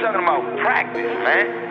talking about practice, man.